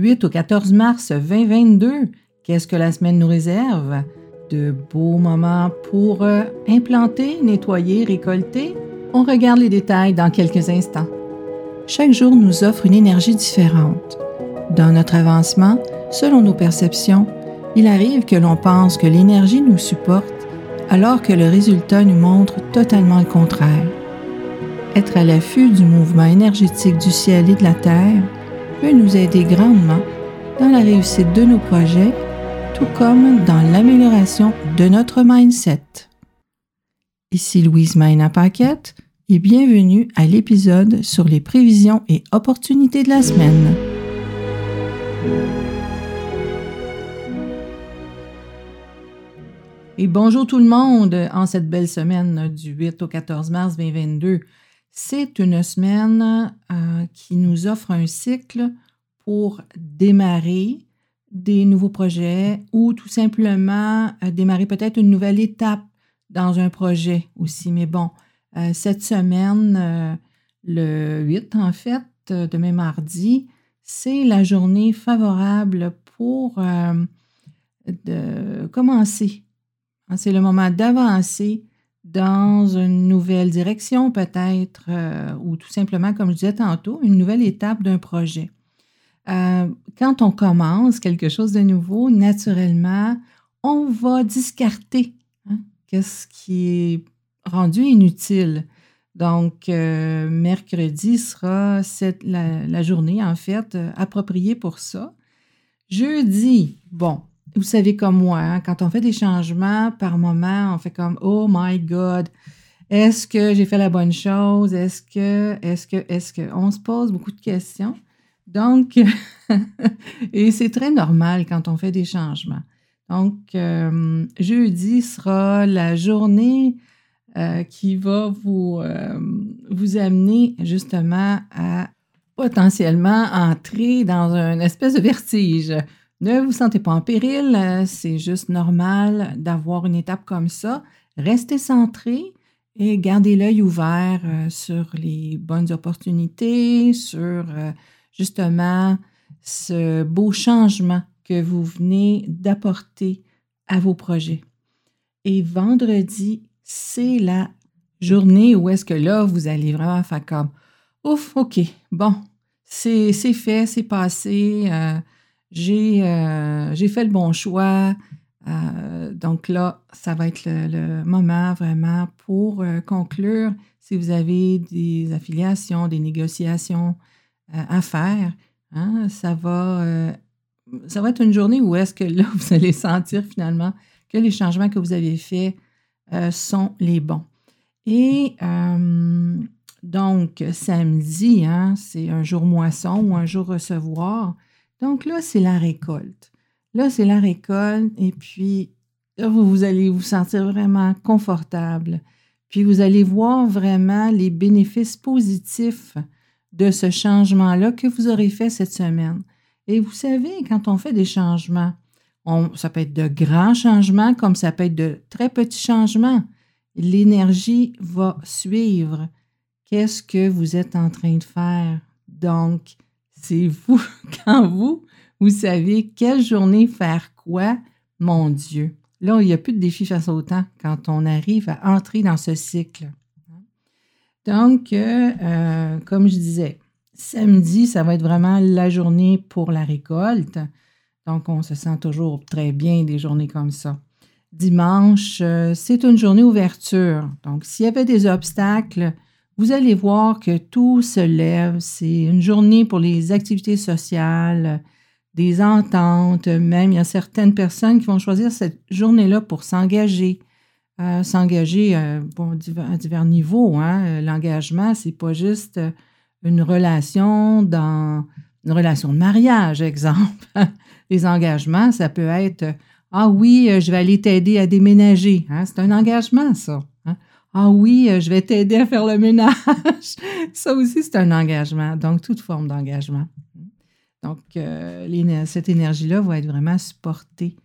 8 au 14 mars 2022, qu'est-ce que la semaine nous réserve? De beaux moments pour euh, implanter, nettoyer, récolter. On regarde les détails dans quelques instants. Chaque jour nous offre une énergie différente. Dans notre avancement, selon nos perceptions, il arrive que l'on pense que l'énergie nous supporte alors que le résultat nous montre totalement le contraire. Être à l'affût du mouvement énergétique du ciel et de la terre peut nous aider grandement dans la réussite de nos projets, tout comme dans l'amélioration de notre mindset. Ici Louise Maina Paquette et bienvenue à l'épisode sur les prévisions et opportunités de la semaine. Et bonjour tout le monde en cette belle semaine du 8 au 14 mars 2022. C'est une semaine euh, qui nous offre un cycle pour démarrer des nouveaux projets ou tout simplement euh, démarrer peut-être une nouvelle étape dans un projet aussi. Mais bon, euh, cette semaine, le 8 en fait, demain mardi, c'est la journée favorable pour commencer c'est le moment d'avancer dans une nouvelle direction peut-être, euh, ou tout simplement, comme je disais tantôt, une nouvelle étape d'un projet. Euh, quand on commence quelque chose de nouveau, naturellement, on va discarter hein, ce qui est rendu inutile. Donc, euh, mercredi sera la, la, journée, en fait, appropriée pour ça. Jeudi, bon, vous savez comme moi, hein, quand on fait des changements, par moment, on fait comme Oh my God, est-ce que j'ai fait la bonne chose? Est-ce que, est-ce que, est-ce que? On se pose beaucoup de questions. Donc, et c'est très normal quand on fait des changements. Donc, euh, jeudi sera la journée euh, qui va vous, euh, vous amener justement à potentiellement entrer dans une espèce de vertige. Ne vous sentez pas en péril, euh, c'est juste normal d'avoir une étape comme ça. Restez centré et gardez l'œil ouvert euh, sur les bonnes opportunités, sur euh, justement ce beau changement que vous venez d'apporter à vos projets. Et vendredi, c'est la journée où est-ce que là, vous allez vraiment faire comme, ouf, OK, bon, c'est fait, c'est passé. J'ai fait le bon choix. Euh, donc là, ça va être le, moment vraiment pour euh, conclure si vous avez des affiliations, des négociations à faire. Hein, ça, va, ça va être une journée où est-ce que là, vous allez sentir finalement que les changements que vous avez faits sont les bons. Et donc, samedi, hein, c'est un jour moisson ou un jour recevoir. Donc là, c'est la récolte. Là, c'est la récolte et puis là, vous, allez vous sentir vraiment confortable. Puis vous allez voir vraiment les bénéfices positifs de ce changement-là que vous aurez fait cette semaine. Et vous savez, quand on fait des changements, ça peut être de grands changements comme ça peut être de très petits changements. L'énergie va suivre. Qu'est-ce que vous êtes en train de faire? Donc, c'est vous, quand vous, vous savez quelle journée faire quoi, mon Dieu. Là, il n'y a plus de défi face au temps quand on arrive à entrer dans ce cycle. Donc, euh, euh, comme je disais, samedi, ça va être vraiment la journée pour la récolte. Donc, on se sent toujours très bien des journées comme ça. Dimanche, euh, c'est une journée ouverture. Donc, s'il y avait des obstacles, vous allez voir que tout se lève. C'est une journée pour les activités sociales, des ententes. Même, il y a certaines personnes qui vont choisir cette journée-là pour s'engager. Euh, s'engager euh, à divers niveaux. Hein. L'engagement, c'est pas juste une relation dans une relation de mariage, exemple. Les engagements, ça peut être Ah oui, je vais aller t'aider à déménager. Hein. C'est un engagement, ça. Ah oui, euh, je vais t'aider à faire le ménage. Ça aussi, c'est un engagement. Donc, toute forme d'engagement. Donc, euh, cette énergie-là va être vraiment supportée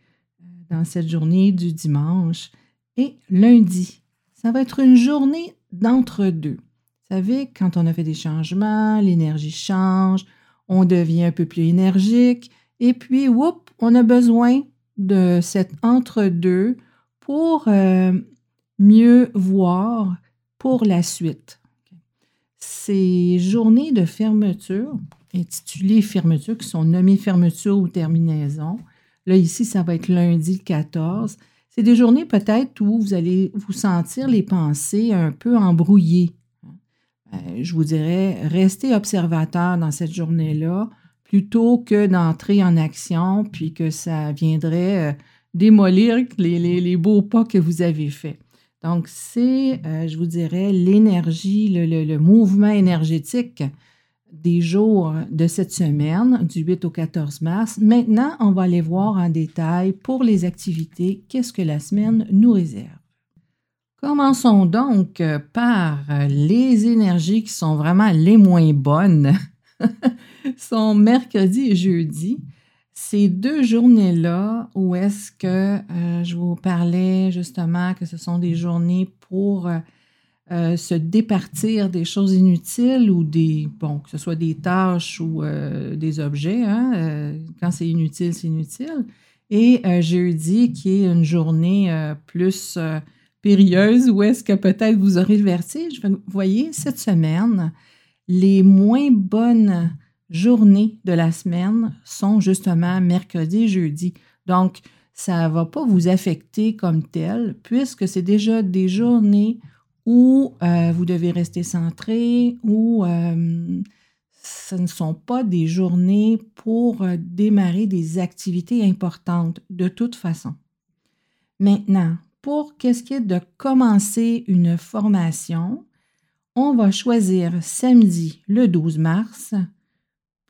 euh, dans cette journée du dimanche. Et lundi, ça va être une journée d'entre-deux. Vous savez, quand on a fait des changements, l'énergie change, on devient un peu plus énergique, et puis, whoop, on a besoin de cet entre-deux pour mieux voir pour la suite. Ces journées de fermeture, intitulées fermeture, qui sont nommées fermeture ou terminaison, là ici, ça va être lundi le 14, c'est des journées peut-être où vous allez vous sentir les pensées un peu embrouillées. Euh, je vous dirais, restez observateur dans cette journée-là plutôt que d'entrer en action puis que ça viendrait euh, démolir les, beaux pas que vous avez faits. Donc, c'est, euh, je vous dirais, l'énergie, le, mouvement énergétique des jours de cette semaine, du 8 au 14 mars. Maintenant, on va aller voir en détail pour les activités, qu'est-ce que la semaine nous réserve. Commençons donc par les énergies qui sont vraiment les moins bonnes, sont mercredi et jeudi. Ces deux journées-là, où est-ce que euh, je vous parlais justement que ce sont des journées pour euh, euh, se départir des choses inutiles ou des, bon, que ce soit des tâches ou des objets. Hein, quand c'est inutile, c'est inutile. Et jeudi, qui est une journée plus périlleuse, où est-ce que peut-être vous aurez le vertige. Vous voyez, cette semaine, les moins bonnes journées de la semaine sont justement mercredi jeudi. Donc, ça ne va pas vous affecter comme tel, puisque c'est déjà des journées où euh, vous devez rester centré, où euh, ce ne sont pas des journées pour euh, démarrer des activités importantes de toute façon. Maintenant, pour qu'est-ce qui est de commencer une formation, on va choisir samedi le 12 mars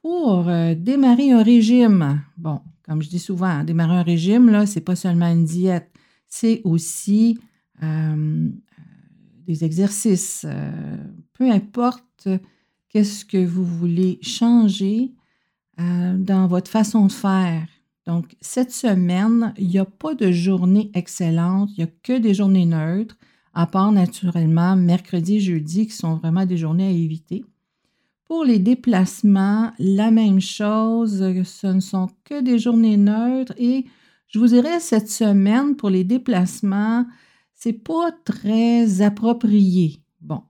pour euh, démarrer un régime, bon, comme je dis souvent, démarrer un régime, là, c'est pas seulement une diète, c'est aussi euh, des exercices. Euh, peu importe qu'est-ce que vous voulez changer dans votre façon de faire. Donc, cette semaine, il n'y a pas de journée excellente, il n'y a que des journées neutres, à part naturellement mercredi jeudi, qui sont vraiment des journées à éviter. Pour les déplacements, la même chose, ce ne sont que des journées neutres et je vous dirais cette semaine pour les déplacements, c'est pas très approprié. Bon,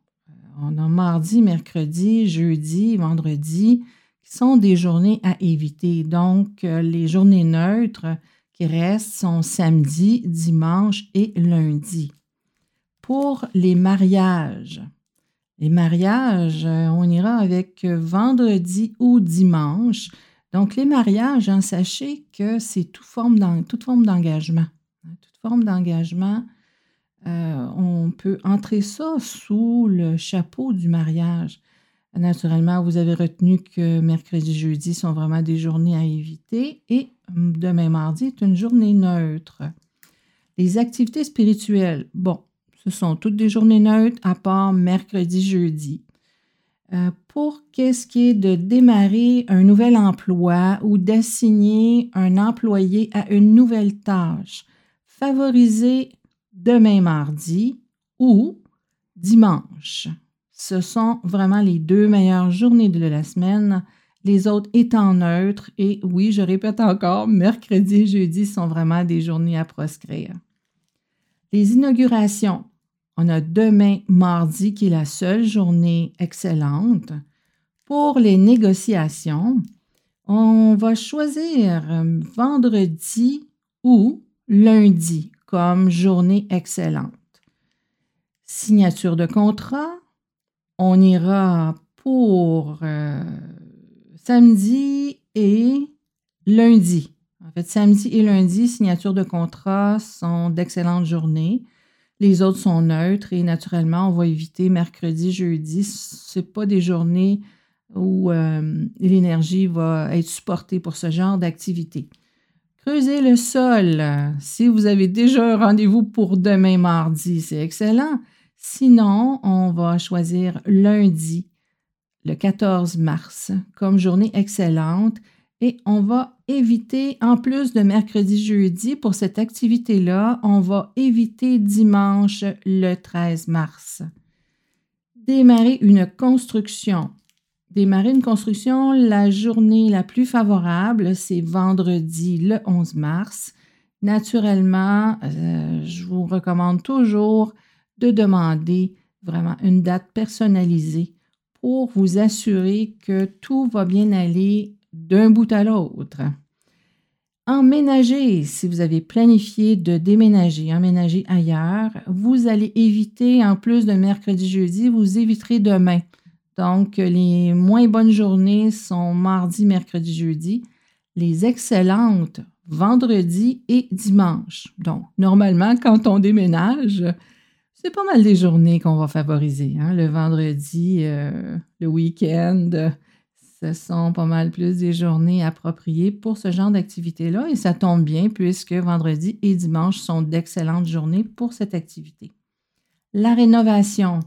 on a mardi, mercredi, jeudi, vendredi qui sont des journées à éviter. Donc, les journées neutres qui restent sont samedi, dimanche et lundi. Pour les mariages, les mariages, euh, on ira avec euh, vendredi ou dimanche. Donc, les mariages, hein, sachez que c'est toute forme d'engagement. Hein, toute forme d'engagement, euh, on peut entrer ça sous le chapeau du mariage. Naturellement, vous avez retenu que mercredi, jeudi sont vraiment des journées à éviter et hum, demain, mardi est une journée neutre. Les activités spirituelles, bon, ce sont toutes des journées neutres à part mercredi, jeudi. Euh, pour qu'est-ce qui est de démarrer un nouvel emploi ou d'assigner un employé à une nouvelle tâche, favorisez demain mardi ou dimanche. Ce sont vraiment les deux meilleures journées de la semaine, les autres étant neutres. Et oui, je répète encore, mercredi et jeudi sont vraiment des journées à proscrire. Les inaugurations. On a demain, mardi, qui est la seule journée excellente. Pour les négociations, on va choisir euh, vendredi ou lundi comme journée excellente. Signature de contrat, on ira pour euh, samedi et lundi. En fait, samedi et lundi, signature de contrat sont d'excellentes journées. Les autres sont neutres et naturellement, on va éviter mercredi, jeudi. Ce pas des journées où euh, l'énergie va être supportée pour ce genre d'activité. Creusez le sol. Si vous avez déjà un rendez-vous pour demain mardi, c'est excellent. Sinon, on va choisir lundi, le 14 mars, comme journée excellente et on va éviter, en plus de mercredi, jeudi, pour cette activité-là, on va éviter dimanche le 13 mars. Démarrer une construction. démarrer une construction, la journée la plus favorable, c'est vendredi le 11 mars. Naturellement, euh, je vous recommande toujours de demander vraiment une date personnalisée pour vous assurer que tout va bien aller d'un bout à l'autre. Emménager, si vous avez planifié de déménager, emménager ailleurs, vous allez éviter, en plus de mercredi, jeudi, vous éviterez demain. Donc, les moins bonnes journées sont mardi, mercredi, jeudi. Les excellentes, vendredi et dimanche. Donc, normalement, quand on déménage, c'est pas mal des journées qu'on va favoriser. Hein. Le vendredi, euh, le week-end, ce sont pas mal plus des journées appropriées pour ce genre d'activité-là et ça tombe bien puisque vendredi et dimanche sont d'excellentes journées pour cette activité. La rénovation.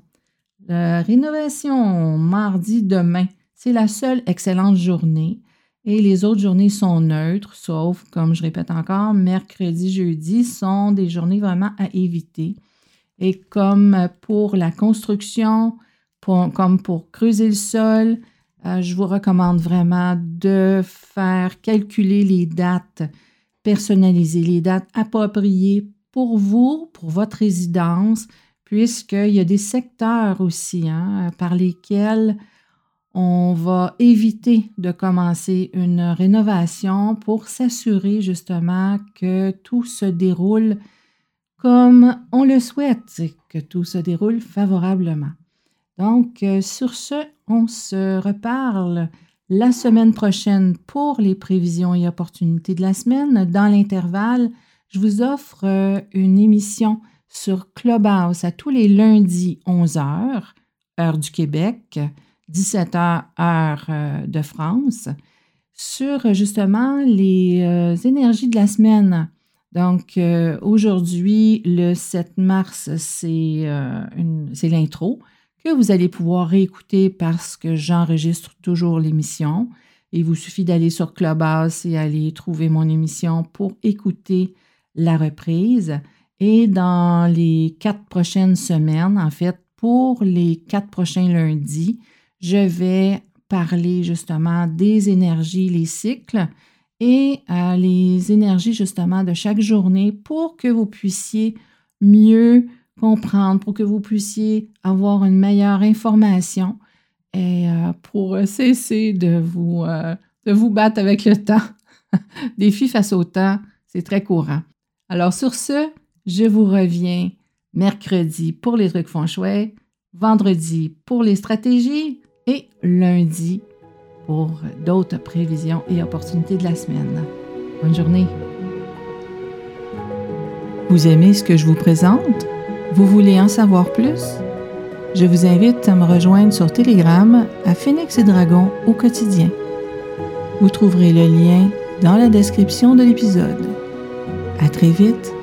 La rénovation mardi demain, c'est la seule excellente journée et les autres journées sont neutres, sauf, comme je répète encore, mercredi, jeudi sont des journées vraiment à éviter. Et comme pour la construction, comme pour creuser le sol, euh, je vous recommande vraiment de faire calculer les dates personnalisées, les dates appropriées pour vous, pour votre résidence, puisqu'il y a des secteurs aussi hein, par lesquels on va éviter de commencer une rénovation pour s'assurer justement que tout se déroule comme on le souhaite, que tout se déroule favorablement. Donc, euh, sur ce, on se reparle la semaine prochaine pour les prévisions et opportunités de la semaine. Dans l'intervalle, je vous offre euh, une émission sur Clubhouse à tous les lundis 11h, heure du Québec, 17h, heure euh, de France, sur justement les énergies de la semaine. Donc, aujourd'hui, le 7 mars, c'est l'intro que vous allez pouvoir réécouter parce que j'enregistre toujours l'émission. Il vous suffit d'aller sur Clubhouse et aller trouver mon émission pour écouter la reprise. Et dans les quatre prochaines semaines, en fait, pour les quatre prochains lundis, je vais parler justement des énergies, les cycles et euh, les énergies justement de chaque journée pour que vous puissiez mieux comprendre, pour que vous puissiez avoir une meilleure information et euh, pour cesser de vous, euh, de vous battre avec le temps. Défi face au temps, c'est très courant. Alors sur ce, je vous reviens mercredi pour les trucs feng shui, vendredi pour les stratégies et lundi pour d'autres prévisions et opportunités de la semaine. Bonne journée. Vous aimez ce que je vous présente? Vous voulez en savoir plus? Je vous invite à me rejoindre sur Telegram à Phoenix et Dragon au quotidien. Vous trouverez le lien dans la description de l'épisode. À très vite!